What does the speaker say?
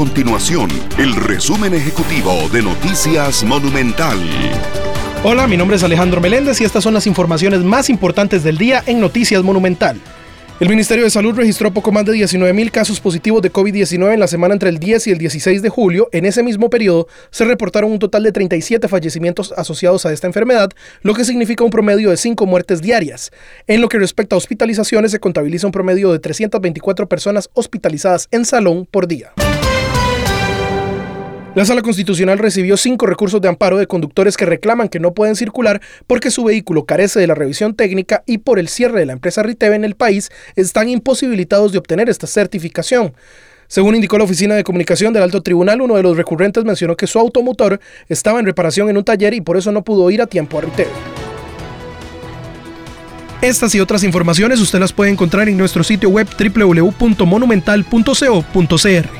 continuación el resumen ejecutivo de Noticias Monumental. Hola, mi nombre es Alejandro Meléndez y estas son las informaciones más importantes del día en Noticias Monumental. El Ministerio de Salud registró poco más de 19.000 casos positivos de COVID-19 en la semana entre el 10 y el 16 de julio. En ese mismo periodo se reportaron un total de 37 fallecimientos asociados a esta enfermedad, lo que significa un promedio de 5 muertes diarias. En lo que respecta a hospitalizaciones, se contabiliza un promedio de 324 personas hospitalizadas en salón por día. La Sala Constitucional recibió cinco recursos de amparo de conductores que reclaman que no pueden circular porque su vehículo carece de la revisión técnica y por el cierre de la empresa Riteve en el país están imposibilitados de obtener esta certificación. Según indicó la Oficina de Comunicación del Alto Tribunal, uno de los recurrentes mencionó que su automotor estaba en reparación en un taller y por eso no pudo ir a tiempo a Riteve. Estas y otras informaciones usted las puede encontrar en nuestro sitio web www.monumental.co.cr.